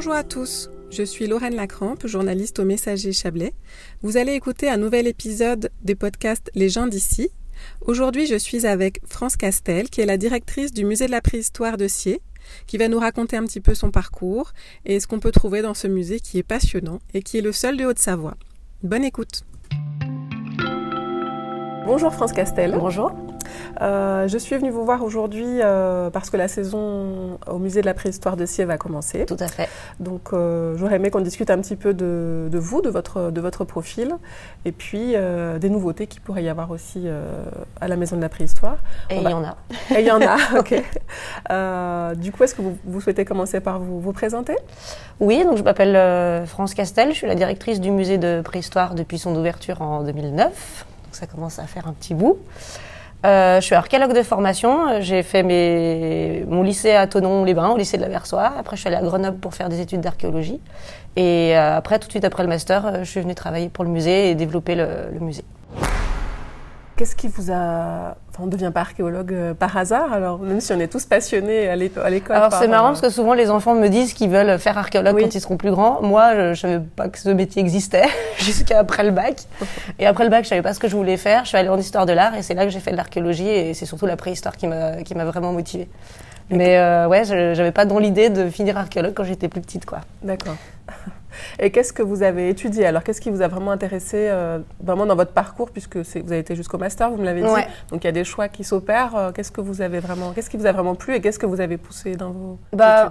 Bonjour à tous, je suis Lorraine Lacrampe, journaliste au Messager Chablais. Vous allez écouter un nouvel épisode des podcasts Les gens d'ici. Aujourd'hui, je suis avec France Castel, qui est la directrice du musée de la préhistoire de Sier, qui va nous raconter un petit peu son parcours et ce qu'on peut trouver dans ce musée qui est passionnant et qui est le seul de Haute-Savoie. Bonne écoute. Bonjour France Castel. Bonjour. Euh, je suis venue vous voir aujourd'hui euh, parce que la saison au musée de la préhistoire de Sier va commencer. Tout à fait. Donc euh, j'aurais aimé qu'on discute un petit peu de, de, vous, de votre, de votre profil, et puis des nouveautés qu'il pourrait y avoir aussi à la maison de la préhistoire. Et il y en a. Et il y en a, ok. du coup, est-ce que vous, vous, souhaitez commencer par vous, vous présenter? Oui, donc je m'appelle France Castel, je suis la directrice du musée de préhistoire depuis son ouverture en 2009. Donc ça commence à faire un petit bout. Euh, je suis archéologue de formation. J'ai fait mes... mon lycée à Tonon-les-Bains, au lycée de la Versoix. Après, je suis allée à Grenoble pour faire des études d'archéologie. Et euh, après, tout de suite après le master, euh, je suis venue travailler pour le musée et développer le, le musée. Qu'est-ce qui vous a. Enfin, on ne devient pas archéologue euh, par hasard, alors, même si on est tous passionnés à l'école. Alors, c'est marrant parce que souvent les enfants me disent qu'ils veulent faire archéologue quand ils seront plus grands. Moi, je ne savais pas que ce métier existait jusqu'à après le bac. Et après le bac, je savais pas ce que je voulais faire. Je suis allée en histoire de l'art et c'est là que j'ai fait de l'archéologie et c'est surtout la préhistoire qui m'a, vraiment motivée. Mais euh, ouais, j'avais pas dans l'idée de finir archéologue quand j'étais plus petite, quoi. D'accord. Et qu'est-ce que vous avez étudié Alors, qu'est-ce qui vous a vraiment intéressé euh, vraiment dans votre parcours, puisque vous avez été jusqu'au master, vous me l'avez dit? Donc, il y a des choix qui s'opèrent. Euh, qu'est-ce que vous avez vraiment, qu'est-ce qui vous a vraiment plu et qu'est-ce que vous avez poussé dans vos bah,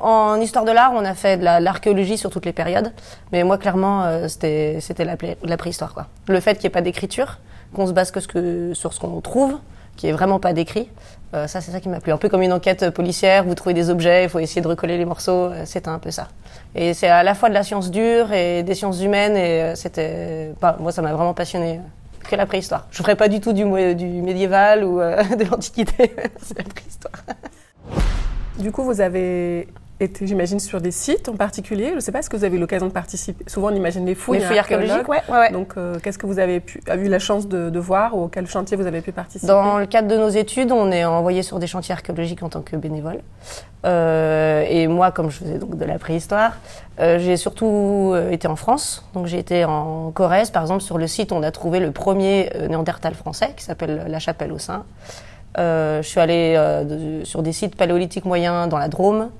En histoire de l'art, on a fait de l'archéologie sur toutes les périodes, mais moi, clairement, euh, c'était c'était la, la, préhistoire, quoi. Le fait qu'il n'y ait pas d'écriture, qu'on se base que, ce que sur ce qu'on trouve, qui est vraiment pas décrit. Euh, ça, c'est ça qui m'a plu. Un peu comme une enquête policière, vous trouvez des objets, il faut essayer de recoller les morceaux. Euh, c'est un peu ça. Et c'est à la fois de la science dure et des sciences humaines. Et euh, c'était, bah, moi, ça m'a vraiment passionné que la préhistoire. Je ferais pas du tout du, du médiéval ou de l'antiquité. c'est la préhistoire. Du coup, vous avez j'imagine, sur des sites en particulier. Je ne sais pas, est-ce que vous avez eu l'occasion de participer? Souvent, on imagine les fouilles, les fouilles archéologiques. Ouais, ouais, Donc, euh, qu'est-ce que vous avez pu, eu la chance de, voir ou quel chantier vous avez pu participer? Dans le cadre de nos études, on est envoyé sur des chantiers archéologiques en tant que bénévole. Euh, et moi, comme je faisais donc de la préhistoire, euh, j'ai surtout été en France. Donc, j'ai été en Corrèze, par exemple, sur le site, on a trouvé le premier néandertal français qui s'appelle La Chapelle au Sein. je suis allée sur des sites paléolithiques moyens dans la Drôme.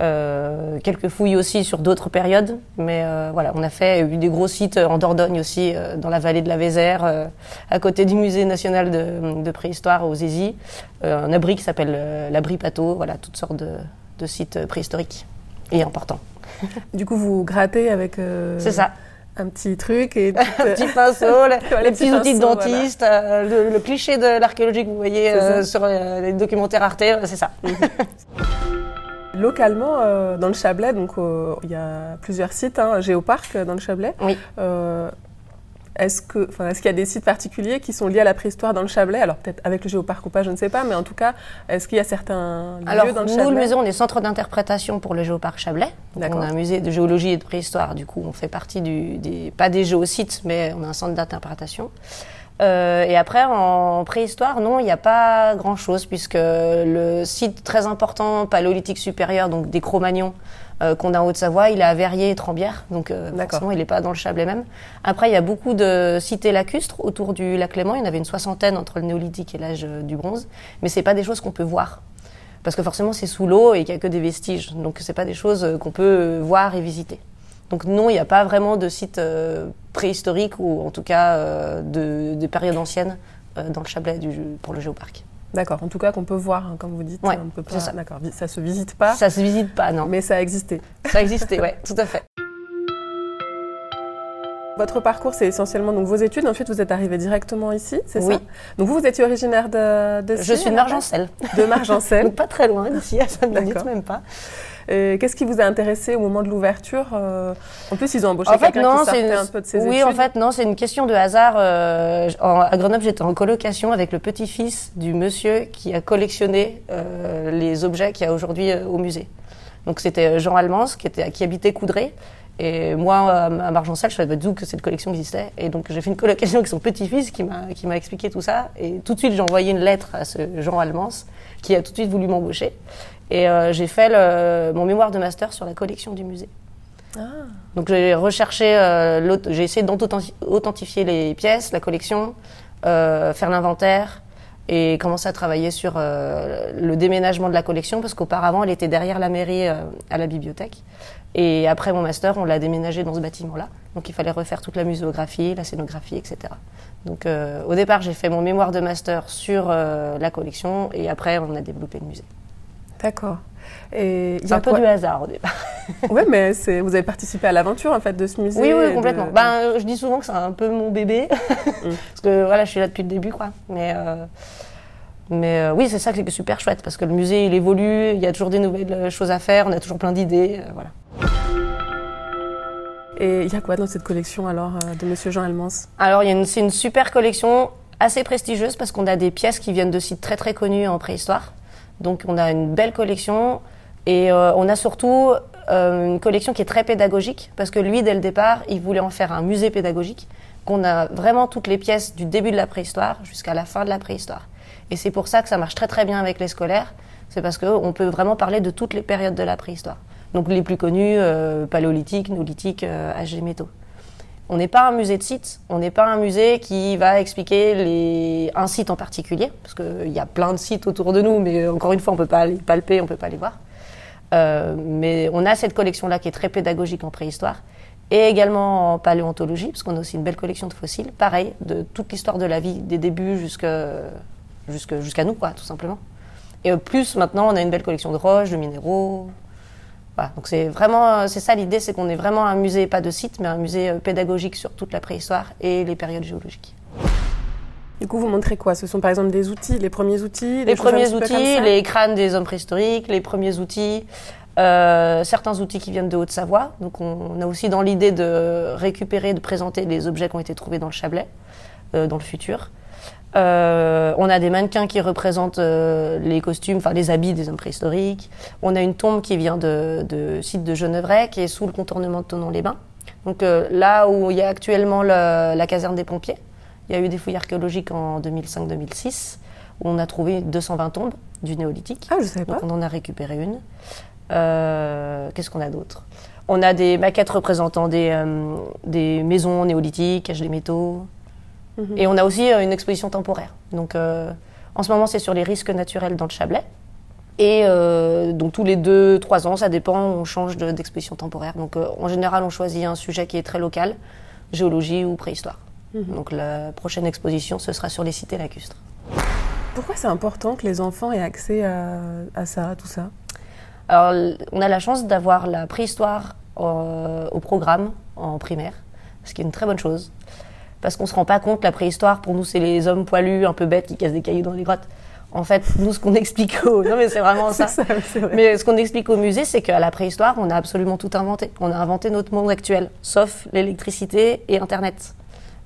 Euh, quelques fouilles aussi sur d'autres périodes, mais euh, voilà, on a fait eu des gros sites en Dordogne aussi, euh, dans la vallée de la Vézère, euh, à côté du musée national de, de préhistoire aux Zézy, un abri qui s'appelle l'abri Pato, voilà, toutes sortes de, de, sites préhistoriques et importants. Du coup, vous grattez avec. C'est ça un petit truc et un petit pinceau, les, petits, outils de dentiste, le, cliché de l'archéologie que vous voyez sur les documentaires Arte, c'est ça. Localement, euh, dans le Chablais, donc euh, il y a plusieurs sites, hein, Géoparc euh, dans le Chablais. Oui. est-ce que, est-ce qu'il y a des sites particuliers qui sont liés à la préhistoire dans le Chablais? Alors peut-être avec le Géoparc ou pas, je ne sais pas, mais en tout cas, est-ce qu'il y a certains Alors, lieux dans le nous, Chablais? le musée, on est centre d'interprétation pour le Géoparc Chablais. on a un musée de géologie et de préhistoire. Du coup, on fait partie du, des, pas des géosites, mais on a un centre d'interprétation. Euh, et après, en préhistoire, non, il n'y a pas grand-chose, puisque le site très important paléolithique supérieur, donc des Cro-Magnons, euh, qu'on a en Haute-Savoie, il est à Verrier et Trembières, donc euh, forcément, il n'est pas dans le Chablais même. Après, il y a beaucoup de cités lacustres autour du lac Léman. Il y en avait une soixantaine entre le néolithique et l'âge du bronze, mais c'est pas des choses qu'on peut voir. Parce que forcément, c'est sous l'eau et qu'il n'y a que des vestiges. Donc, c'est pas des choses qu'on peut voir et visiter. Donc non, il n'y a pas vraiment de site euh, préhistorique ou en tout cas euh, de, de, période ancienne euh, dans le Chablais du, pour le géoparc. D'accord, en tout cas qu'on peut voir, hein, comme vous dites. Ouais, on peut pas, ça. D'accord, ça se visite pas. Ça se visite pas, non. Mais ça a existé. Ça a existé, ouais, tout à fait. Votre parcours, c'est essentiellement donc vos études. Ensuite, vous êtes arrivé directement ici, c'est oui. ça? Donc vous, vous étiez originaire de, de Je suis de Margencel. De Margencel. donc pas très loin d'ici, à 5 minutes même pas. Qu'est-ce qui vous a intéressé au moment de l'ouverture euh, En plus, ils ont embauché en quelqu'un qui sortait un peu de ses oui, études. Oui, en fait, non, c'est une question de hasard. Euh, à Grenoble, j'étais en colocation avec le petit-fils du monsieur qui a collectionné euh, les objets qu'il y a aujourd'hui au musée. Donc c'était Jean Almans qui, était, qui habitait Coudray Et moi, à Margencel, je savais pas du tout que cette collection existait. Et donc, j'ai fait une colocation avec son petit-fils qui m'a, qui m'a expliqué tout ça. Et tout de suite, j'ai envoyé une lettre à ce Jean Almans, qui a tout de suite voulu m'embaucher. Et euh, j'ai fait le, mon mémoire de master sur la collection du musée. Ah. Donc, j'ai recherché, euh, j'ai essayé d'authentifier les pièces, la collection, euh, faire l'inventaire, et commencer à travailler sur euh, le déménagement de la collection parce qu'auparavant elle était derrière la mairie euh, à la bibliothèque. Et après mon master on l'a déménagé dans ce bâtiment là donc il fallait refaire toute la muséographie la scénographie etc donc euh, au départ j'ai fait mon mémoire de master sur la collection et après on a développé le musée. D'accord c'est un peu du hasard au départ. oui, mais vous avez participé à l'aventure en fait de ce musée. Oui, oui, complètement. Ben, je dis souvent que c'est un peu mon bébé, mm. parce que voilà, je suis là depuis le début, quoi. Mais euh, mais euh, oui, c'est ça qui est super chouette, parce que le musée il évolue, il y a toujours des nouvelles choses à faire, on a toujours plein d'idées, euh, voilà. Et il y a quoi dans cette collection alors de Monsieur Jean Almans? Alors, c'est une super collection assez prestigieuse parce qu'on a des pièces qui viennent de sites très très connus en préhistoire. Donc on a une belle collection et euh, on a surtout euh, une collection qui est très pédagogique parce que lui, dès le départ, il voulait en faire un musée pédagogique, qu'on a vraiment toutes les pièces du début de la préhistoire jusqu'à la fin de la préhistoire. Et c'est pour ça que ça marche très très bien avec les scolaires, c'est parce qu'on peut vraiment parler de toutes les périodes de la préhistoire. Donc les plus connus, euh, paléolithique, néolithique, âge des métaux. On n'est pas un musée de sites, on n'est pas un musée qui va expliquer un site en particulier, parce qu'il y a plein de sites autour de nous, mais encore une fois, on ne peut pas les palper, on ne peut pas les voir. Euh, mais on a cette collection-là qui est très pédagogique en préhistoire, et également en paléontologie, parce qu'on a aussi une belle collection de fossiles, pareil, de toute l'histoire de la vie, des débuts jusqu'à nous, quoi, tout simplement. Et plus maintenant, on a une belle collection de roches, de minéraux, donc c'est vraiment, euh, c'est ça l'idée, c'est qu'on est vraiment un musée, pas de site, mais un musée euh, pédagogique sur toute la préhistoire et les périodes géologiques. Du coup, vous montrez quoi? Ce sont par exemple des outils, les premiers outils Les premiers outils, les crânes des hommes préhistoriques, les premiers outils, euh, certains outils qui viennent de Haute-Savoie. Donc on, a aussi dans l'idée de récupérer, de présenter les objets qui ont été trouvés dans le Chablais, dans le futur. Euh, on a des mannequins qui représentent euh, les costumes, enfin les habits des hommes préhistoriques. On a une tombe qui vient de, de site de Genevray, qui est sous le contournement de Tonon-les-Bains. Donc euh, là où il y a actuellement la caserne des pompiers, il y a eu des fouilles archéologiques en 2005-2006 où on a trouvé 220 tombes du néolithique. Ah, je savais pas. Donc on en a récupéré une. Qu'est-ce qu'on a d'autre? On a des maquettes représentant des, des maisons néolithiques, âge des métaux. Et on a aussi euh, une exposition temporaire. Donc, euh, en ce moment, c'est sur les risques naturels dans le Chablais. Et euh, donc tous les deux, trois ans, ça dépend, on change d'exposition temporaire. Donc en général, on choisit un sujet qui est très local, géologie ou préhistoire. Mhm. Donc la prochaine exposition, ce sera sur les cités lacustres. Pourquoi c'est important que les enfants aient accès à, à ça, à tout ça? Alors on a la chance d'avoir la préhistoire au programme en primaire, ce qui est une très bonne chose parce qu'on se rend pas compte, la préhistoire, pour nous, c'est les hommes poilus, un peu bêtes, qui cassent des cailloux dans les grottes. En fait, nous, ce qu'on explique au... Non, mais c'est vraiment ça. mais ce qu'on explique au musée, c'est qu'à la préhistoire, on a absolument tout inventé. On a inventé notre monde actuel, sauf l'électricité et Internet.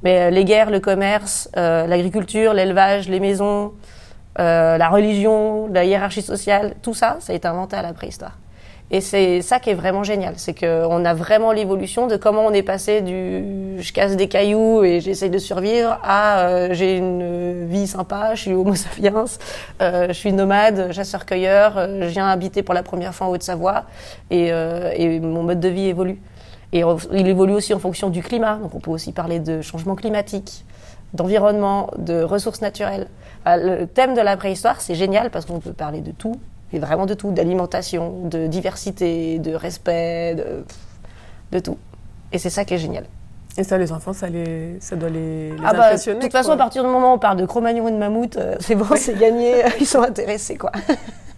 Mais euh, les guerres, le commerce, euh, l'agriculture, l'élevage, les maisons, euh, la religion, la hiérarchie sociale, tout ça, ça a été inventé à la préhistoire. Et c'est ça qui est vraiment génial, c'est qu'on a vraiment l'évolution de comment on est passé du je casse des cailloux et j'essaye de survivre à euh, j'ai une vie sympa, je suis homo sapiens, euh, je suis nomade, chasseur-cueilleur, euh, je viens habiter pour la première fois en Haute-Savoie et, et, mon mode de vie évolue. Et il évolue aussi en fonction du climat, donc on peut aussi parler de changement climatique, d'environnement, de ressources naturelles. Le thème de la préhistoire, c'est génial parce qu'on peut parler de tout, et vraiment de tout, d'alimentation, de diversité, de respect, de, de tout. Et c'est ça qui est génial. Et ça, les enfants, ça, les, ça doit les, les ah bah, impressionner. De toute façon, à partir du moment où on parle de Cro-Magnon et de mammouth, euh, c'est bon, c'est gagné, ils sont intéressés, quoi.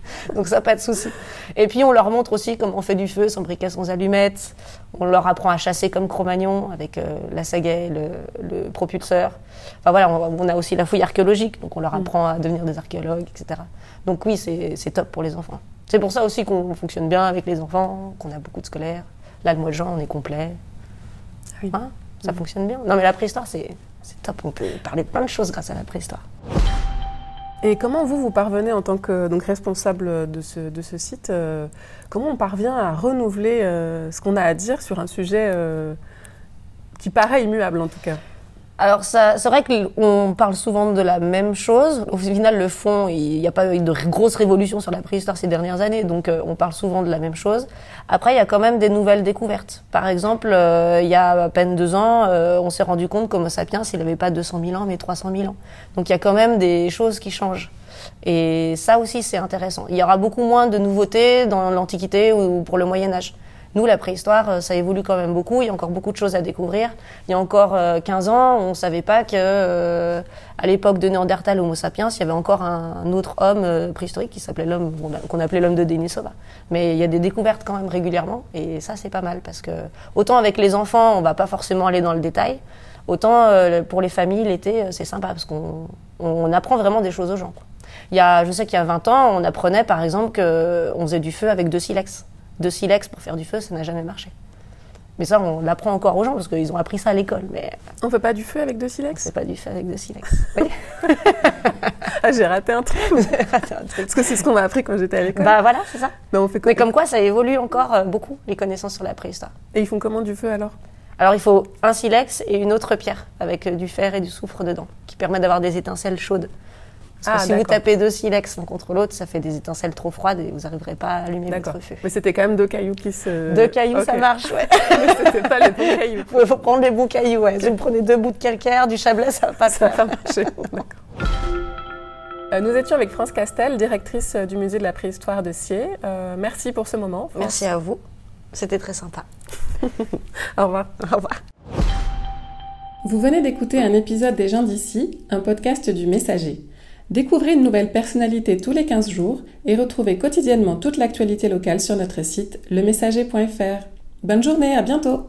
Donc ça, pas de souci. Et puis on leur montre aussi comment on fait du feu sans briquet, sans allumettes. On leur apprend à chasser comme Cro-Magnon avec euh, la sagaie, le, le, propulseur. Enfin voilà, on, a aussi la fouille archéologique, donc on leur mm. apprend à devenir des archéologues, etc. Donc oui, c'est top pour les enfants. C'est pour ça aussi qu'on fonctionne bien avec les enfants, qu'on a beaucoup de scolaires. Là, le mois de juin, on est complet. Oui. Hein? Ça mm. fonctionne bien. Non mais la préhistoire, c'est top. On peut parler de plein de choses grâce à la préhistoire. Et comment vous, vous parvenez en tant que donc, responsable de ce, site, euh, comment on parvient à renouveler euh, ce qu'on a à dire sur un sujet euh, qui paraît immuable en tout cas? Alors, c'est vrai qu'on parle souvent de la même chose. Au final, le fond, il n'y a pas eu de grosse révolution sur la préhistoire ces dernières années, donc on parle souvent de la même chose. Après, il y a quand même des nouvelles découvertes. Par exemple, il y a à peine deux ans, on s'est rendu compte qu'Homo sapiens, il n'avait pas 200 000 ans, mais 300 000 ans. Donc, il y a quand même des choses qui changent. Et ça aussi, c'est intéressant. Il y aura beaucoup moins de nouveautés dans l'Antiquité ou pour le Moyen Âge. Nous, la préhistoire, euh, ça évolue quand même beaucoup. Il y a encore beaucoup de choses à découvrir. Il y a encore 15 euh, ans, on savait pas que euh, à l'époque de Néandertal, Homo sapiens, il y avait encore un, autre homme préhistorique qui s'appelait l'homme, qu'on appelait l'homme de Denisova. Mais il y a des découvertes quand même régulièrement, et ça, c'est pas mal parce que autant avec les enfants, on va pas forcément aller dans le détail. Autant pour les familles, l'été, c'est sympa parce qu'on on apprend vraiment des choses aux gens. Il y a, je sais qu'il y a 20 ans, on apprenait par exemple qu'on faisait du feu avec deux silex. Deux silex pour faire du feu, ça n'a jamais marché. Mais ça, on l'apprend encore aux gens parce qu'ils ont appris ça à l'école. Mais on fait pas du feu avec deux silex On fait pas du feu avec deux silex. Oui. ah, j'ai raté un truc. raté un truc. Parce que c'est ce qu'on m'a appris quand j'étais à l'école. Bah voilà, c'est ça. Mais, on fait Mais comme quoi, ça évolue encore euh, beaucoup les connaissances sur la préhistoire. Et ils font comment du feu alors? Alors il faut un silex et une autre pierre avec euh, du fer et du soufre dedans, qui permet d'avoir des étincelles chaudes. Parce que ah, si vous tapez deux silex l'un contre l'autre, ça fait des étincelles trop froides et vous n'arriverez pas à allumer votre feu. Mais c'était quand même deux cailloux qui se. Deux cailloux, ça marche, ouais. Mais c'était pas les bons cailloux. Il faut prendre les bons cailloux, ouais. Si vous prenez deux bouts de calcaire, du chablais, ça va pas, ça va pas marcher. Euh, nous étions avec France Castel, directrice du musée de la préhistoire de Sier. Euh, merci pour ce moment. Merci à vous. C'était très sympa. Au revoir. Au revoir. Vous venez d'écouter un épisode des gens d'ici, un podcast du Messager. Découvrez une nouvelle personnalité tous les 15 jours et retrouvez quotidiennement toute l'actualité locale sur notre site lemessager.fr. Bonne journée, à bientôt